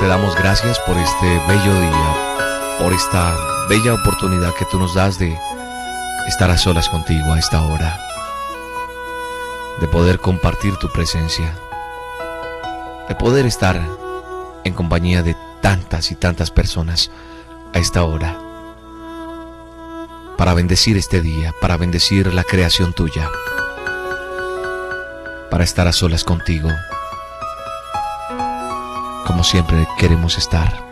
Te damos gracias por este bello día, por esta bella oportunidad que tú nos das de estar a solas contigo a esta hora, de poder compartir tu presencia, de poder estar en compañía de tantas y tantas personas a esta hora, para bendecir este día, para bendecir la creación tuya, para estar a solas contigo como siempre queremos estar.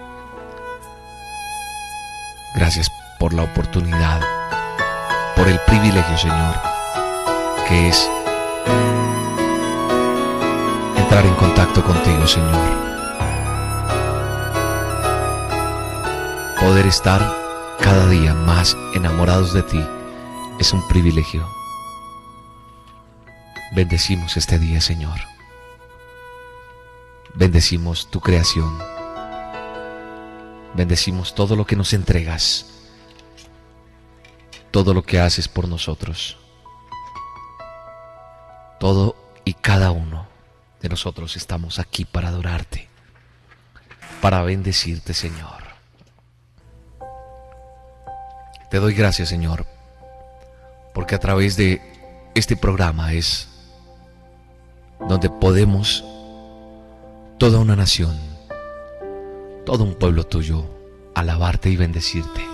Gracias por la oportunidad, por el privilegio, Señor, que es entrar en contacto contigo, Señor. Poder estar cada día más enamorados de ti es un privilegio. Bendecimos este día, Señor. Bendecimos tu creación. Bendecimos todo lo que nos entregas, todo lo que haces por nosotros. Todo y cada uno de nosotros estamos aquí para adorarte, para bendecirte, Señor. Te doy gracias, Señor, porque a través de este programa es donde podemos toda una nación, todo un pueblo tuyo, alabarte y bendecirte.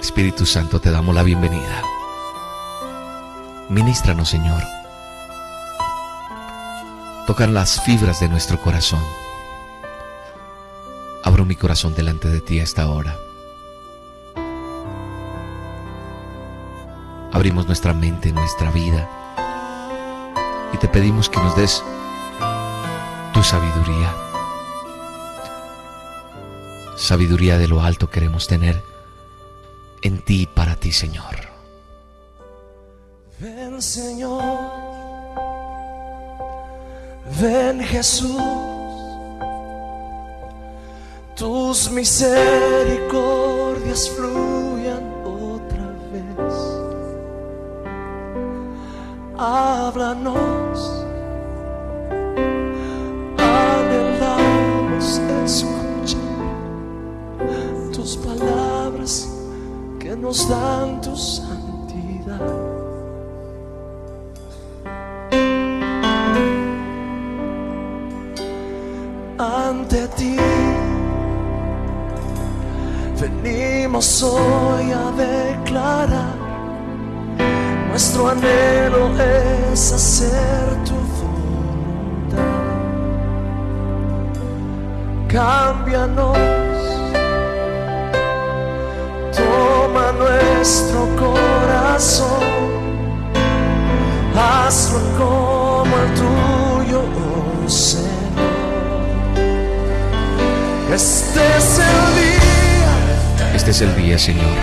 Espíritu Santo, te damos la bienvenida. Ministranos, Señor tocan las fibras de nuestro corazón. Abro mi corazón delante de ti a esta hora. Abrimos nuestra mente, nuestra vida y te pedimos que nos des tu sabiduría. Sabiduría de lo alto queremos tener en ti y para ti, Señor. Ven, Señor. Ven Jesús, tus misericordias fluyan otra vez. Háblanos, anhelamos escuchar tus palabras que nos dan tu santidad. Venimos hoy a declarar, nuestro anhelo es hacer tu voluntad. Cámbianos, toma nuestro corazón, hazlo como el tuyo, oh Señor. Este es el. Este es el día, Señor.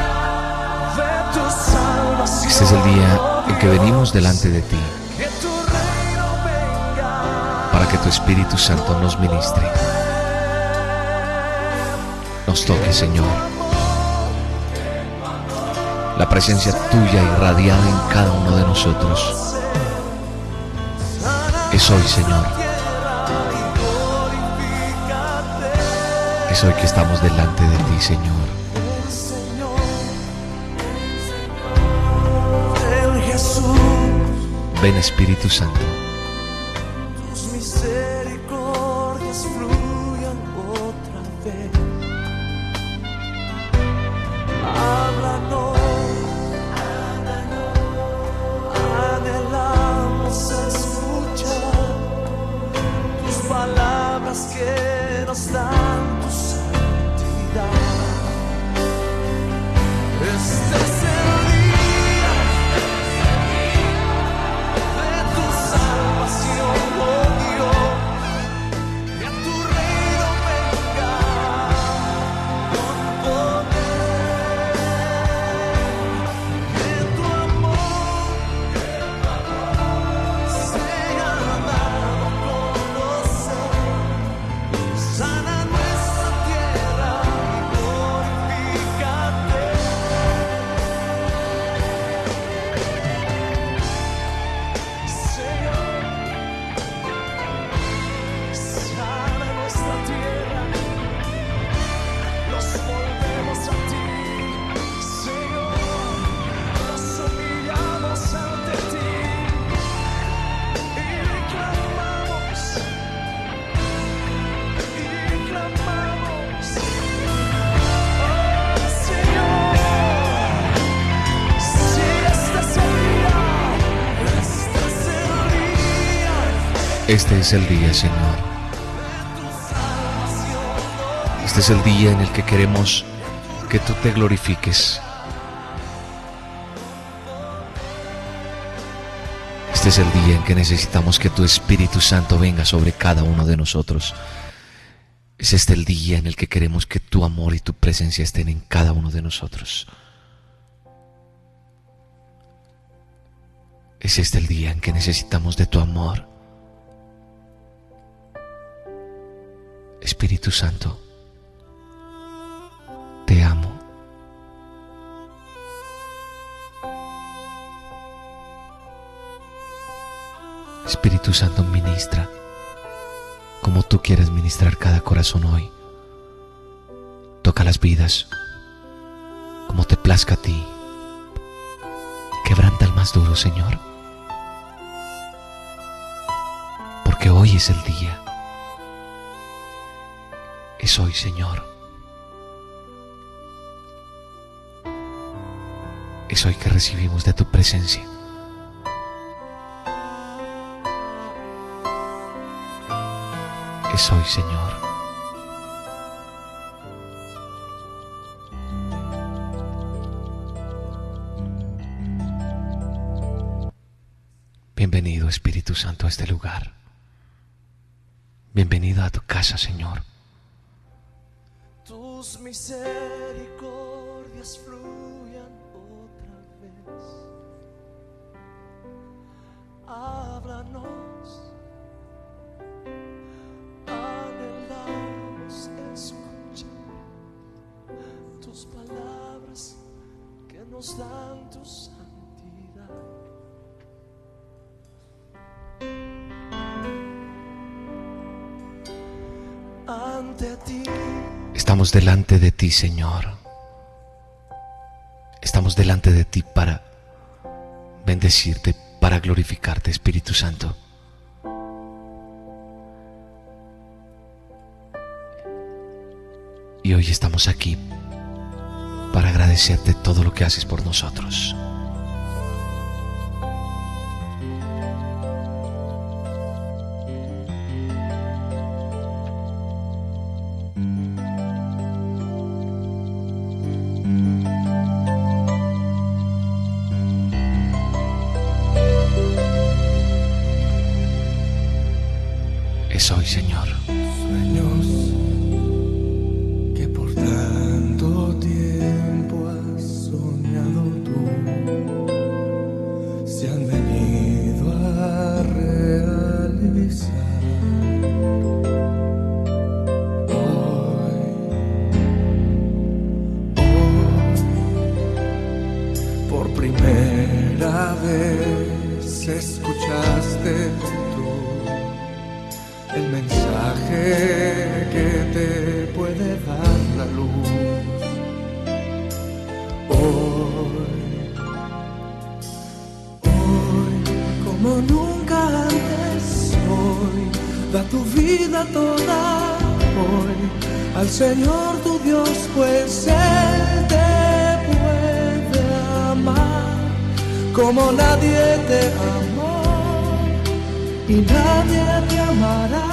Este es el día en que venimos delante de ti para que tu Espíritu Santo nos ministre. Nos toque, Señor. la presencia tuya irradiada en cada uno de nosotros. Es hoy, Señor. Es hoy que estamos delante de ti, Señor. Ven Espíritu Santo. Este es el día, Señor. Este es el día en el que queremos que tú te glorifiques. Este es el día en que necesitamos que tu Espíritu Santo venga sobre cada uno de nosotros. Es este el día en el que queremos que tu amor y tu presencia estén en cada uno de nosotros. Es este el día en que necesitamos de tu amor. Espíritu Santo, te amo. Espíritu Santo, ministra como tú quieres ministrar cada corazón hoy. Toca las vidas como te plazca a ti. Quebranta el más duro, Señor. Porque hoy es el día. Es hoy, Señor. Es hoy que recibimos de tu presencia. Es hoy, Señor. Bienvenido, Espíritu Santo, a este lugar. Bienvenido a tu casa, Señor. Tus misericordias fluyan otra vez. Háblanos, anhelamos escuchar tus palabras que nos dan tu santidad. Ante ti. Estamos delante de ti, Señor. Estamos delante de ti para bendecirte, para glorificarte, Espíritu Santo. Y hoy estamos aquí para agradecerte todo lo que haces por nosotros. Como nunca antes, hoy, da tu vida toda hoy. Al Señor tu Dios, pues Él te puede amar como nadie te amó. Y nadie te amará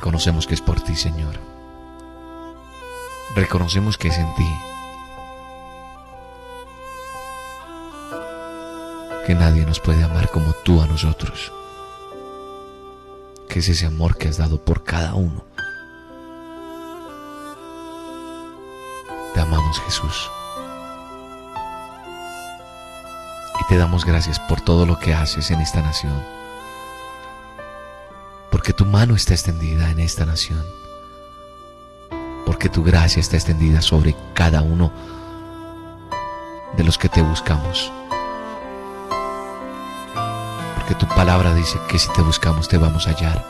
Reconocemos que es por ti, Señor. Reconocemos que es en ti. Que nadie nos puede amar como tú a nosotros. Que es ese amor que has dado por cada uno. Te amamos, Jesús. Y te damos gracias por todo lo que haces en esta nación porque tu mano está extendida en esta nación, porque tu gracia está extendida sobre cada uno de los que te buscamos, porque tu palabra dice que si te buscamos te vamos a hallar.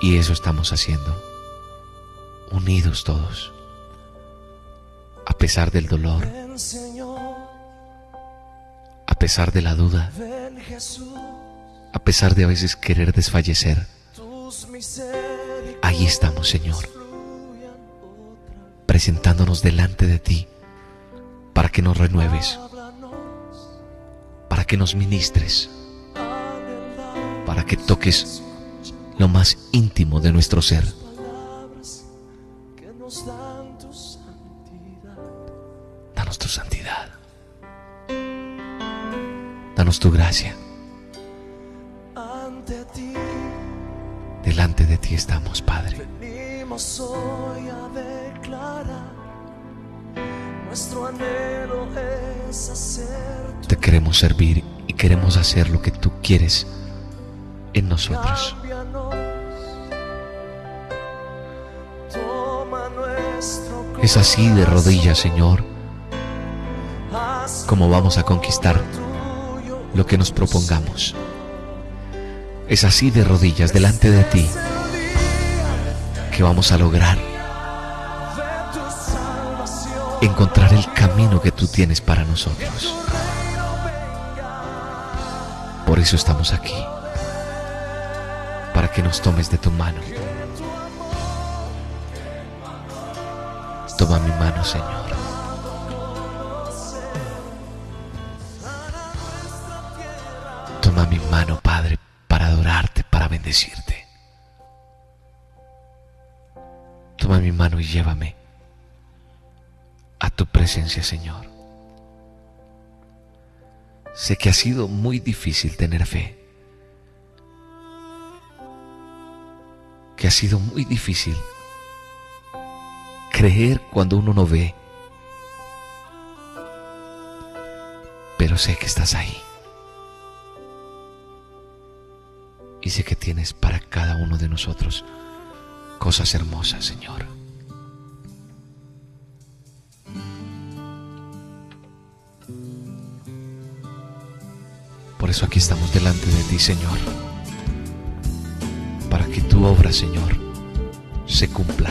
Y eso estamos haciendo, unidos todos, a pesar del dolor, a pesar de la duda, ven Jesús, a pesar de a veces querer desfallecer. Ahí estamos, Señor, presentándonos delante de ti para que nos renueves, para que nos ministres, para que toques lo más íntimo de nuestro ser. Danos tu santidad. Danos tu gracia. Estamos, Padre. venimos hoy a declarar nuestro anhelo es hacer Te queremos servir y queremos hacer lo que tú quieres en nosotros. Es así de rodillas, Señor, como vamos a conquistar lo que nos propongamos. Es así de rodillas delante de ti que vamos a lograr encontrar el camino que tú tienes para nosotros. Por eso estamos aquí, para que nos tomes de tu mano. Toma mi mano, Señor. Llévame a tu presencia, Señor. Sé que ha sido muy difícil tener fe. Que ha sido muy difícil creer cuando uno no ve. Pero sé que estás ahí. Y sé que tienes para cada uno de nosotros cosas hermosas, Señor. Eso aquí estamos delante de ti, Señor. Para que tu obra, Señor, se cumpla.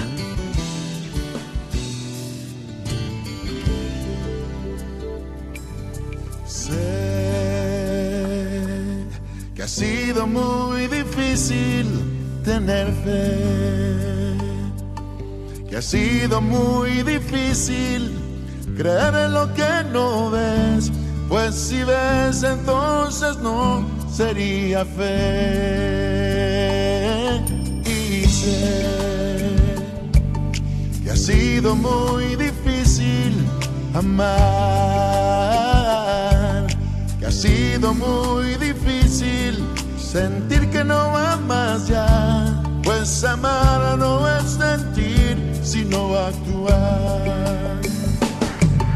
Sé que ha sido muy difícil tener fe, que ha sido muy difícil creer en lo que no ves, pues si ves entonces no sería fe. Y sé que ha sido muy difícil amar, que ha sido muy difícil sentir que no va más ya, pues amar no es sentir, sino actuar.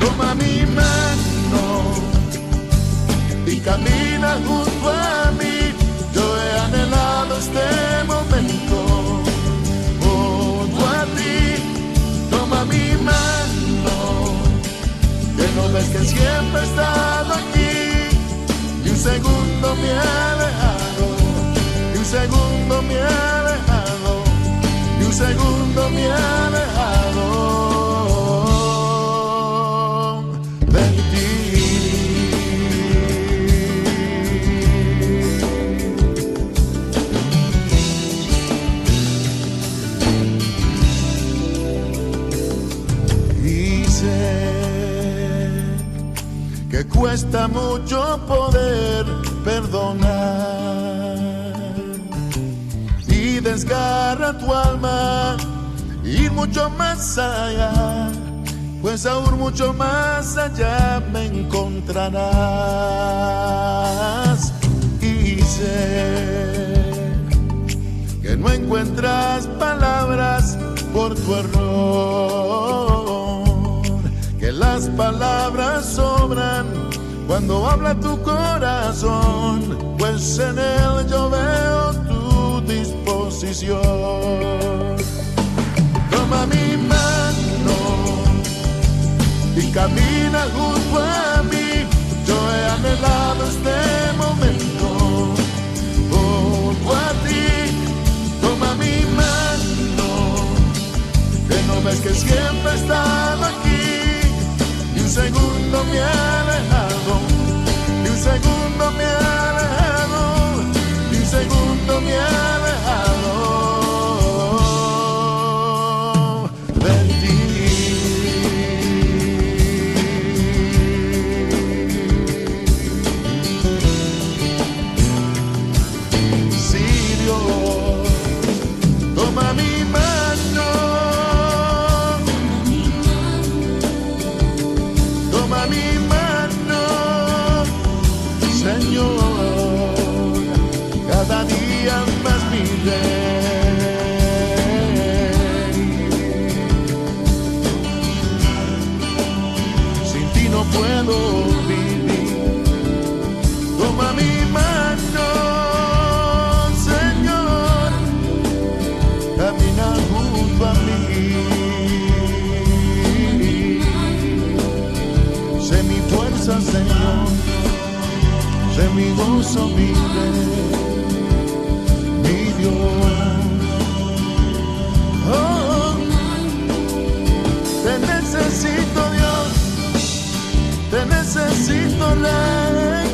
Toma mi mano camina junto a mí, yo he anhelado este momento. Junto a ti. Toma mi mano, que no ves que siempre he estado aquí. Y un segundo me ha dejado, y un segundo me ha dejado, y un segundo me ha dejado desgarra tu alma ir mucho más allá, pues aún mucho más allá me encontrarás. Y sé que no encuentras palabras por tu error, que las palabras sobran cuando habla tu corazón, pues en él yo veo disposición. Toma mi mano y camina junto a mí. Yo he anhelado este momento junto a ti. Toma mi mano, que no ves que siempre he estado aquí. Y un segundo me he alejado, y un segundo me he alejado un segundo me sé mi gozo, rey, mi Dios. Oh, te necesito, Dios, te necesito, Rey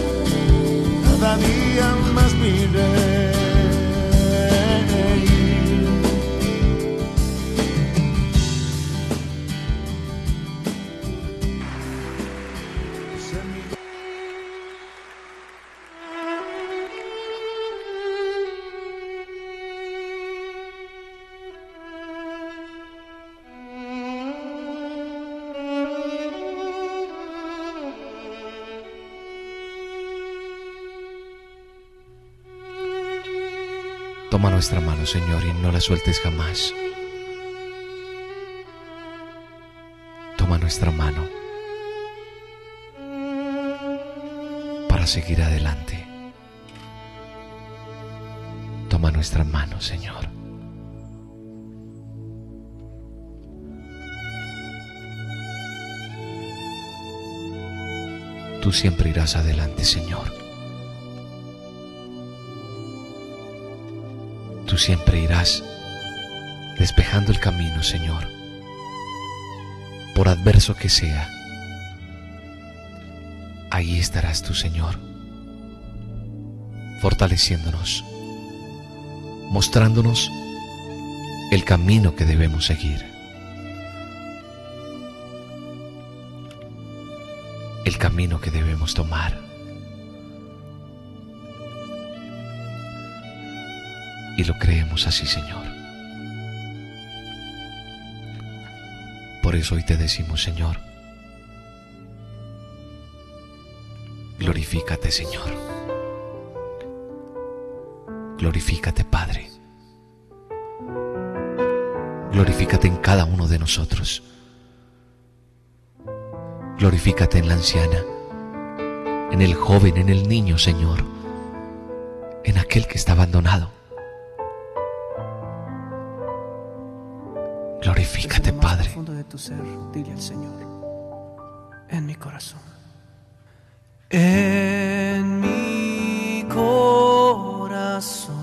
cada día más mi. Nuestra mano, Señor, y no la sueltes jamás. Toma nuestra mano para seguir adelante. Toma nuestra mano, Señor. Tú siempre irás adelante, Señor. Tú siempre irás despejando el camino, Señor, por adverso que sea. Ahí estarás tú, Señor, fortaleciéndonos, mostrándonos el camino que debemos seguir. El camino que debemos tomar. Creemos así, Señor. Por eso hoy te decimos, Señor, glorifícate, Señor. Glorifícate, Padre. Glorifícate en cada uno de nosotros. Glorifícate en la anciana, en el joven, en el niño, Señor, en aquel que está abandonado. Tu ser, dile al Señor, en mi corazón. En mi corazón.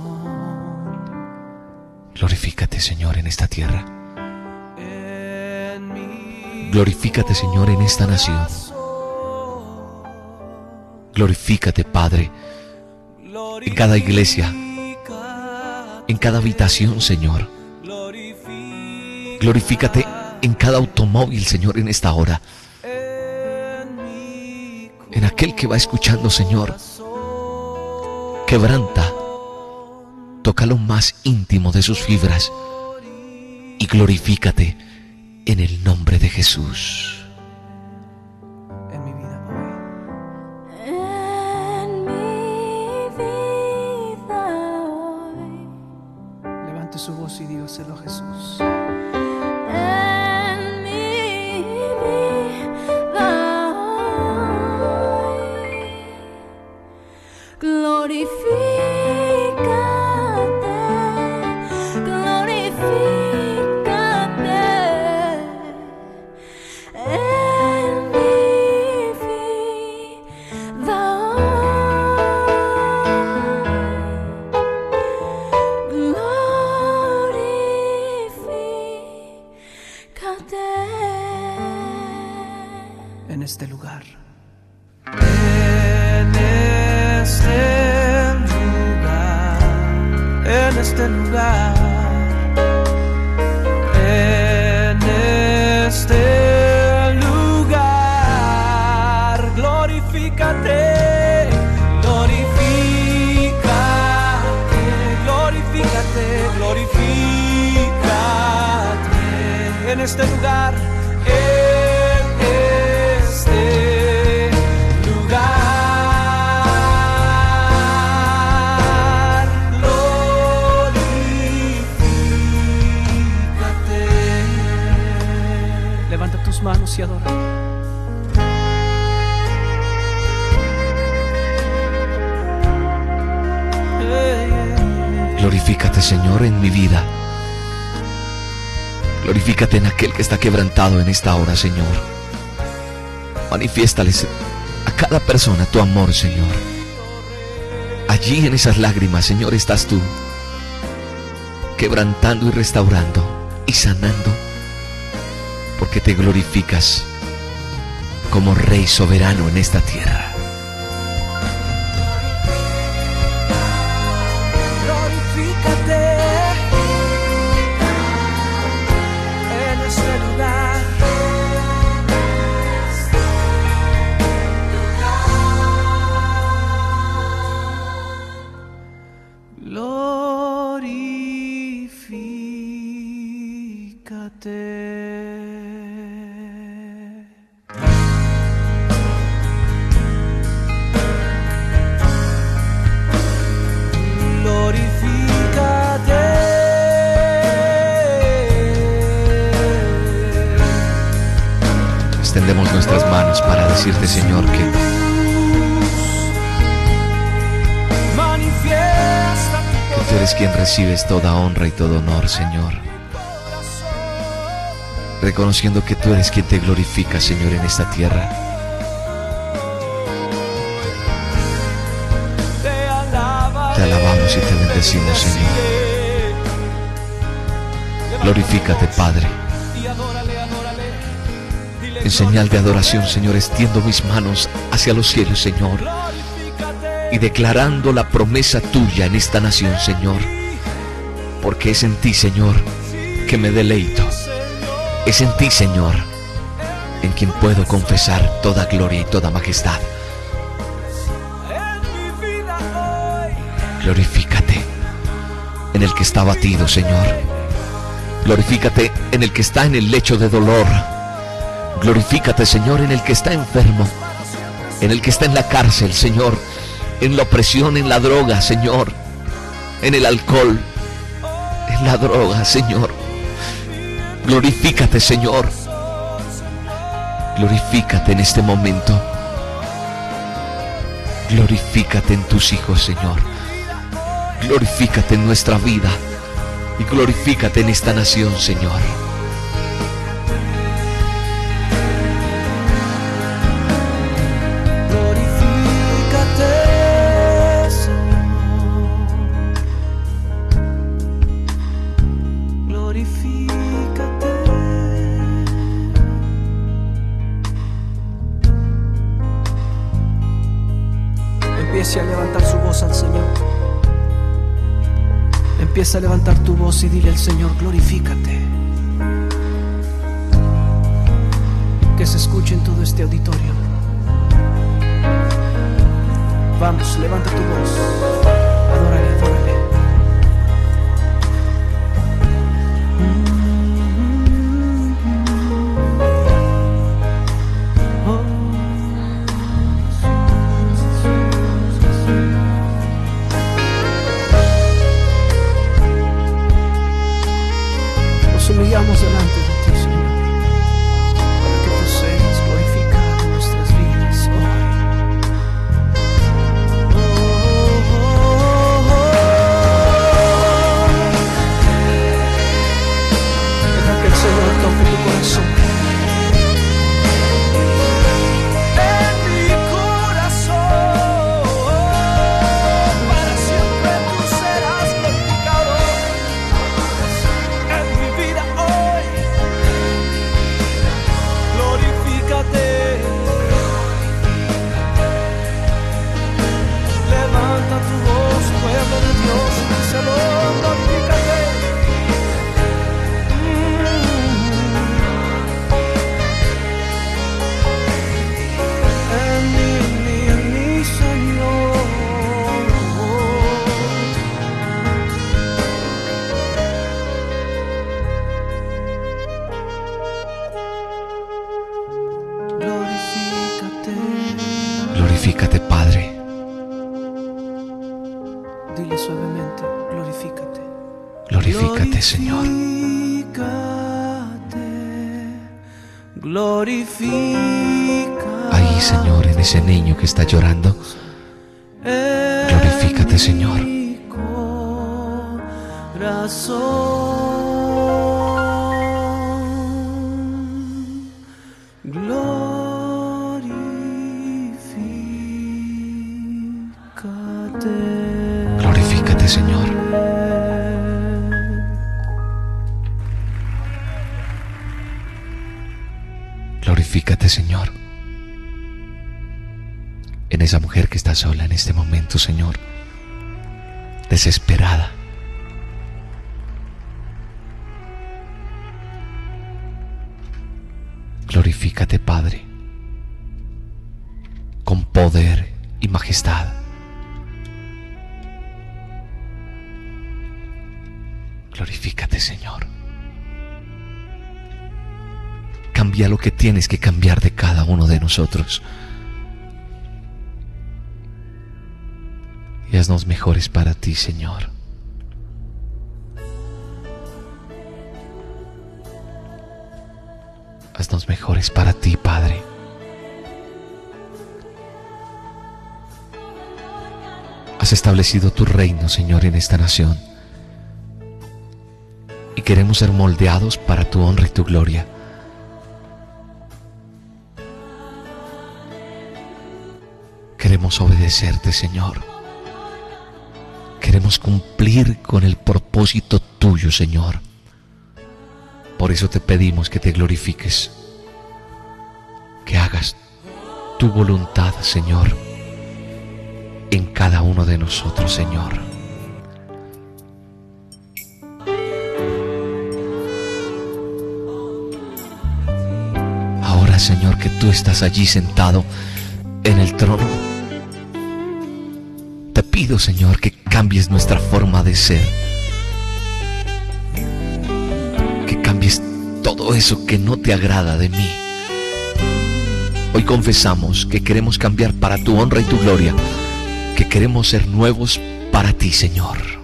Glorifícate, Señor, en esta tierra. Glorifícate, Señor, en esta nación. Glorifícate, Padre, en cada iglesia, en cada habitación, Señor. Glorifícate en cada automóvil, Señor, en esta hora. En aquel que va escuchando, Señor. Quebranta. Toca lo más íntimo de sus fibras. Y glorifícate en el nombre de Jesús. Manos y adora. Glorifícate, Señor, en mi vida. Glorifícate en aquel que está quebrantado en esta hora, Señor. Manifiéstales a cada persona tu amor, Señor. Allí en esas lágrimas, Señor, estás tú, quebrantando y restaurando y sanando, porque te glorificas como Rey soberano en esta tierra. Recibes toda honra y todo honor, Señor. Reconociendo que tú eres quien te glorifica, Señor, en esta tierra. Te alabamos y te bendecimos, Señor. Glorifícate, Padre. En señal de adoración, Señor, extiendo mis manos hacia los cielos, Señor. y declarando la promesa tuya en esta nación, Señor. Porque es en ti, Señor, que me deleito. Es en ti, Señor, en quien puedo confesar toda gloria y toda majestad. Glorifícate en el que está abatido, Señor. Glorifícate en el que está en el lecho de dolor. Glorifícate, Señor, en el que está enfermo. En el que está en la cárcel, Señor. En la opresión, en la droga, Señor. En el alcohol. En la droga, Señor. Glorifícate, Señor. Glorifícate en este momento. Glorifícate en tus hijos, Señor. Glorifícate en nuestra vida y glorifícate en esta nación, Señor. Señor. Glorifícate, Señor. Glorifícate, Señor. En esa mujer que está sola en este momento, Señor. Desesperada. Glorifícate, Padre. Con poder y majestad. Glorifícate, Señor. Cambia lo que tienes que cambiar de cada uno de nosotros. Haznos mejores para ti, Señor. Haznos mejores para ti, Padre. Has establecido tu reino, Señor, en esta nación. Y queremos ser moldeados para tu honra y tu gloria. Queremos obedecerte, Señor. Queremos cumplir con el propósito tuyo, Señor. Por eso te pedimos que te glorifiques, que hagas tu voluntad, Señor, en cada uno de nosotros, Señor. Ahora, Señor, que tú estás allí sentado en el trono, te pido, Señor, que cambies nuestra forma de ser. Que cambies todo eso que no te agrada de mí. Hoy confesamos que queremos cambiar para tu honra y tu gloria. Que queremos ser nuevos para ti, Señor.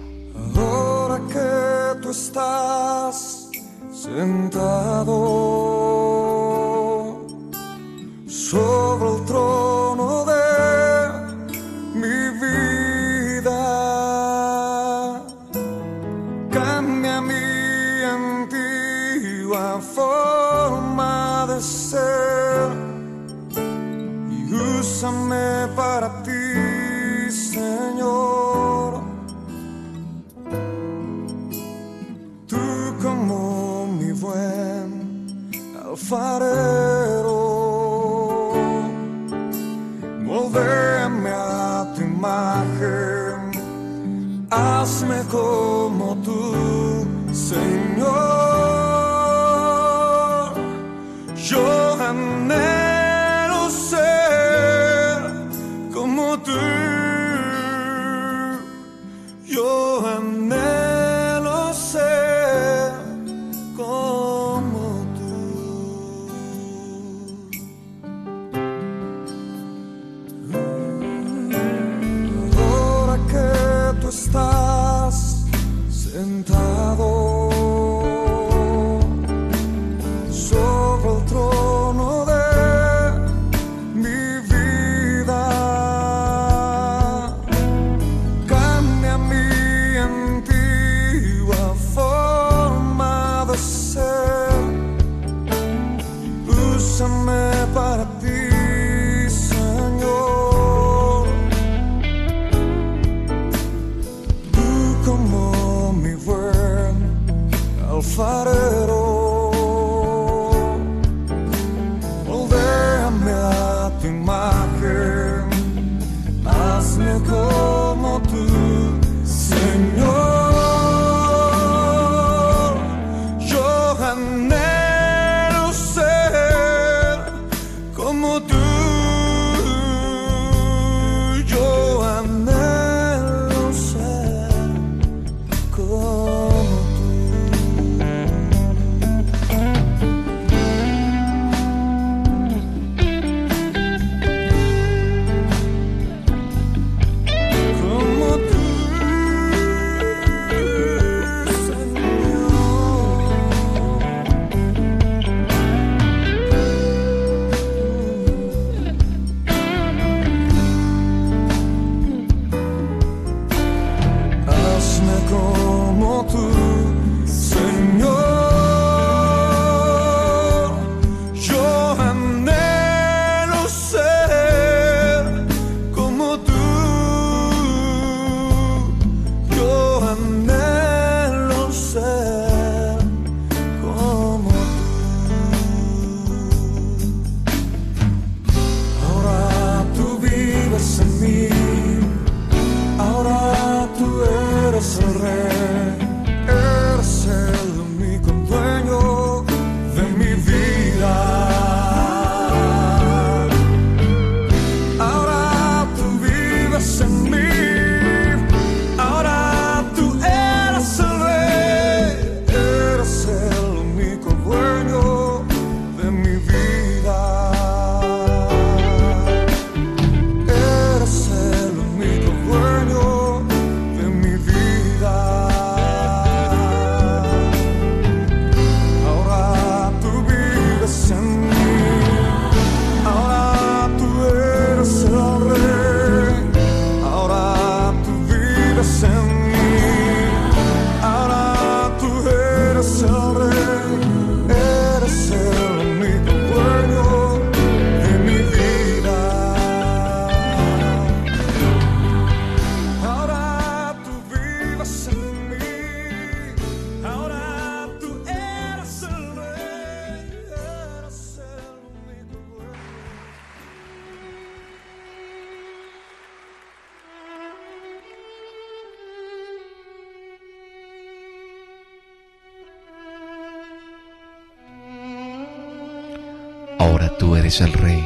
Ahora tú eres el Rey.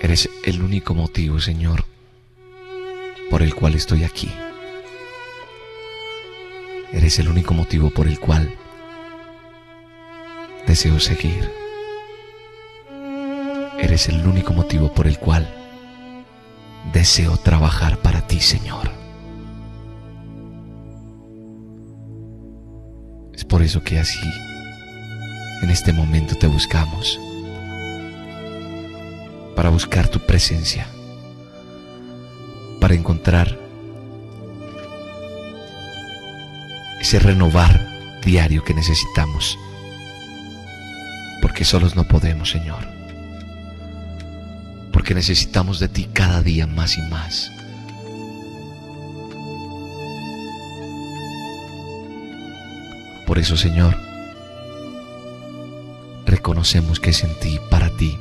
Eres el único motivo, Señor, por el cual estoy aquí. Eres el único motivo por el cual deseo seguir. Eres el único motivo por el cual deseo trabajar para ti, Señor. Es por eso que así, en este momento te buscamos, para buscar tu presencia, para encontrar ese renovar diario que necesitamos, porque solos no podemos, Señor, porque necesitamos de ti cada día más y más. Por eso, Señor, reconocemos que es en ti, para ti,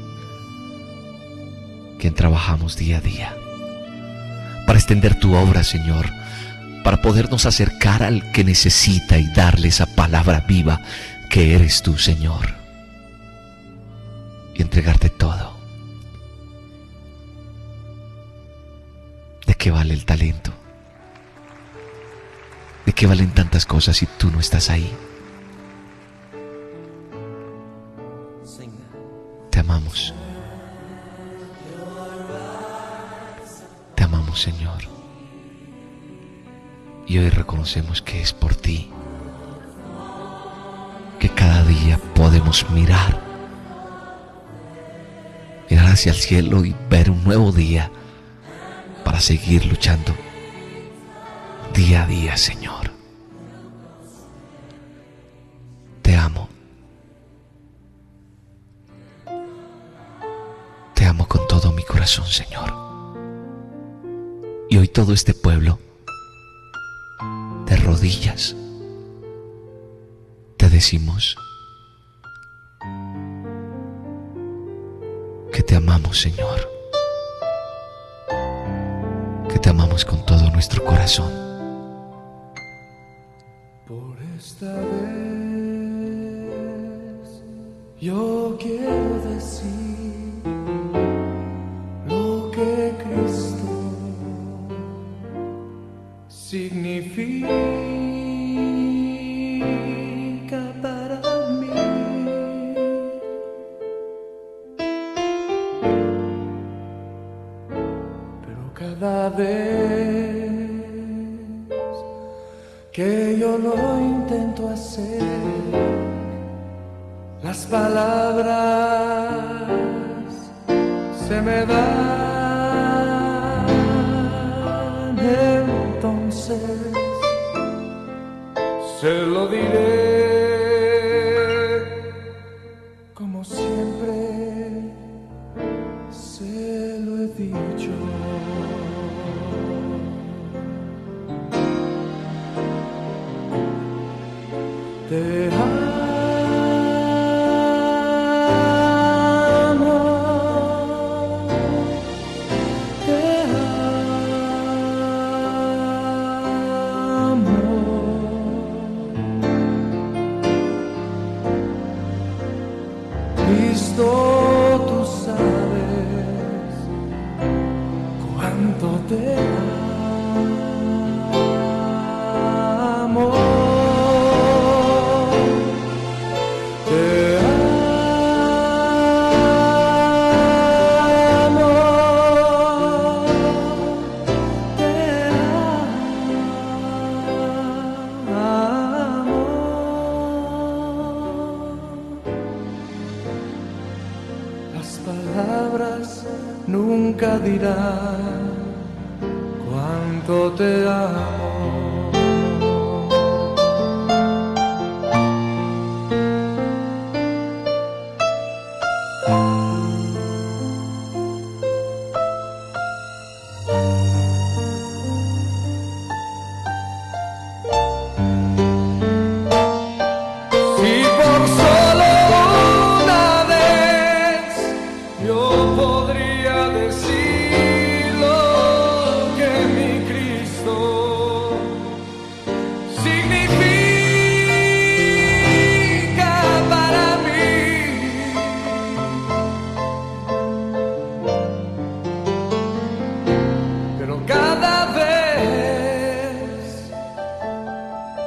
quien trabajamos día a día, para extender tu obra, Señor, para podernos acercar al que necesita y darle esa palabra viva que eres tú, Señor, y entregarte todo. ¿De qué vale el talento? ¿De qué valen tantas cosas si tú no estás ahí? Reconocemos que es por ti que cada día podemos mirar, mirar hacia el cielo y ver un nuevo día para seguir luchando día a día, Señor. Te amo. Te amo con todo mi corazón, Señor. Y hoy todo este pueblo, rodillas, te decimos que te amamos, Señor. Que te amamos con todo nuestro corazón. Por esta vez yo quiero decir lo que Cristo significa Te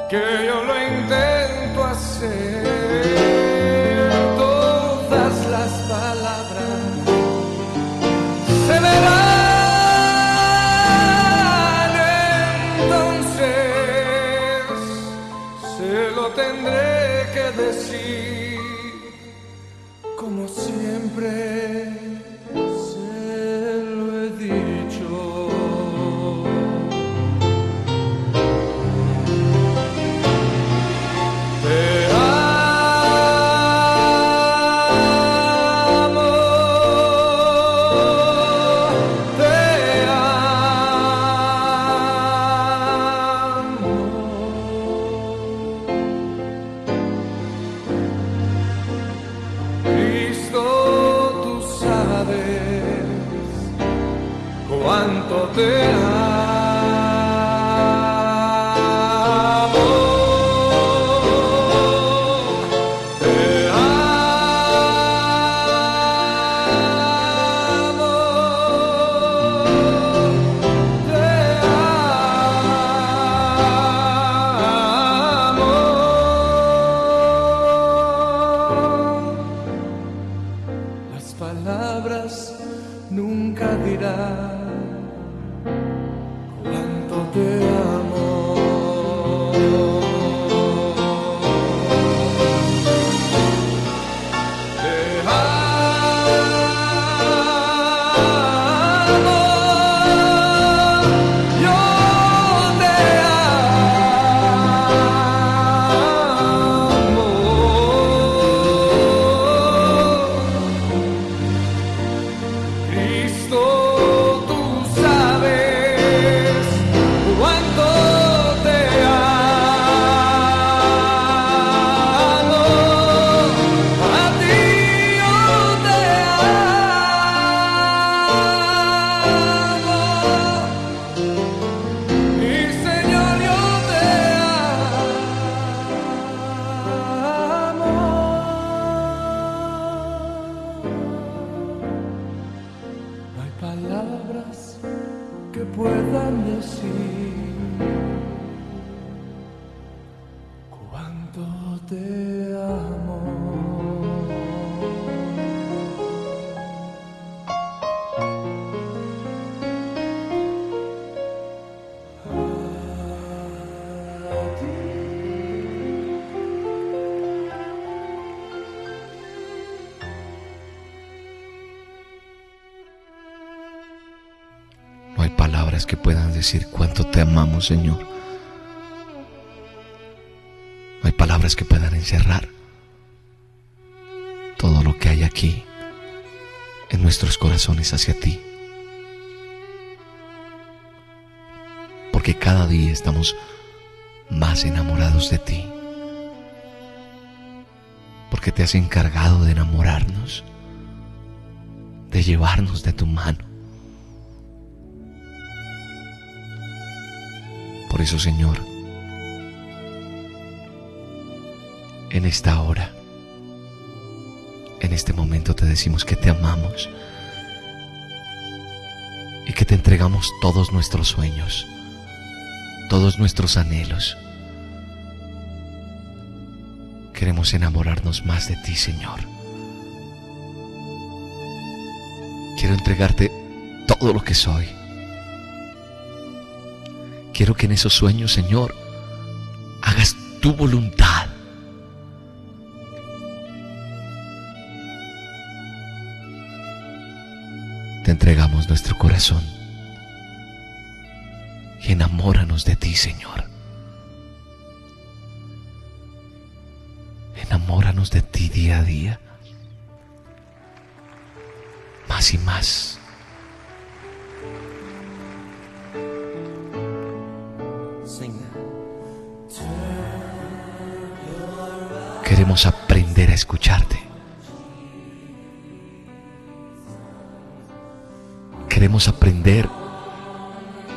que yo lo intento hacer. Señor. No hay palabras que puedan encerrar todo lo que hay aquí en nuestros corazones hacia ti. Porque cada día estamos más enamorados de ti. Porque te has encargado de enamorarnos, de llevarnos de tu mano. Por eso, Señor, en esta hora, en este momento te decimos que te amamos y que te entregamos todos nuestros sueños, todos nuestros anhelos. Queremos enamorarnos más de ti, Señor. Quiero entregarte todo lo que soy. Quiero que en esos sueños, Señor, hagas tu voluntad. Te entregamos nuestro corazón y enamóranos de ti, Señor. Enamóranos de ti día a día. Más y más. Queremos aprender a escucharte. Queremos aprender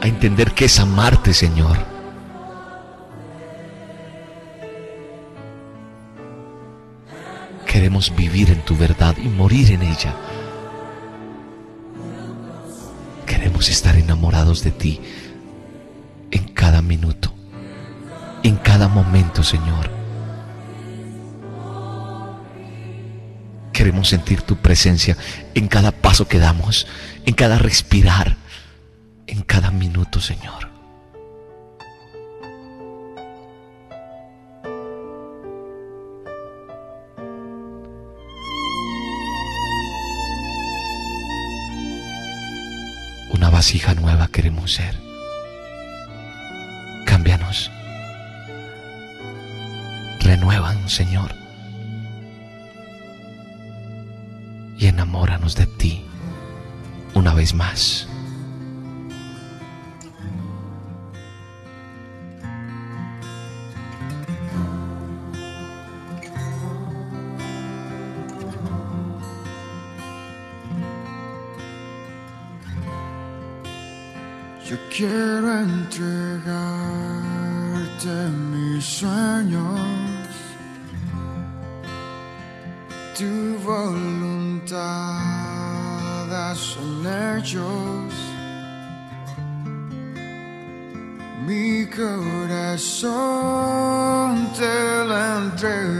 a entender qué es amarte, Señor. Queremos vivir en tu verdad y morir en ella. Queremos estar enamorados de ti en cada minuto, en cada momento, Señor. Queremos sentir tu presencia en cada paso que damos, en cada respirar, en cada minuto, Señor. Una vasija nueva queremos ser. Cámbianos. Renuevan, Señor. Y enamóranos de ti una vez más. Yo quiero entregarte mis sueños, tu voluntad son ellos. Mi corazón te lo entrego,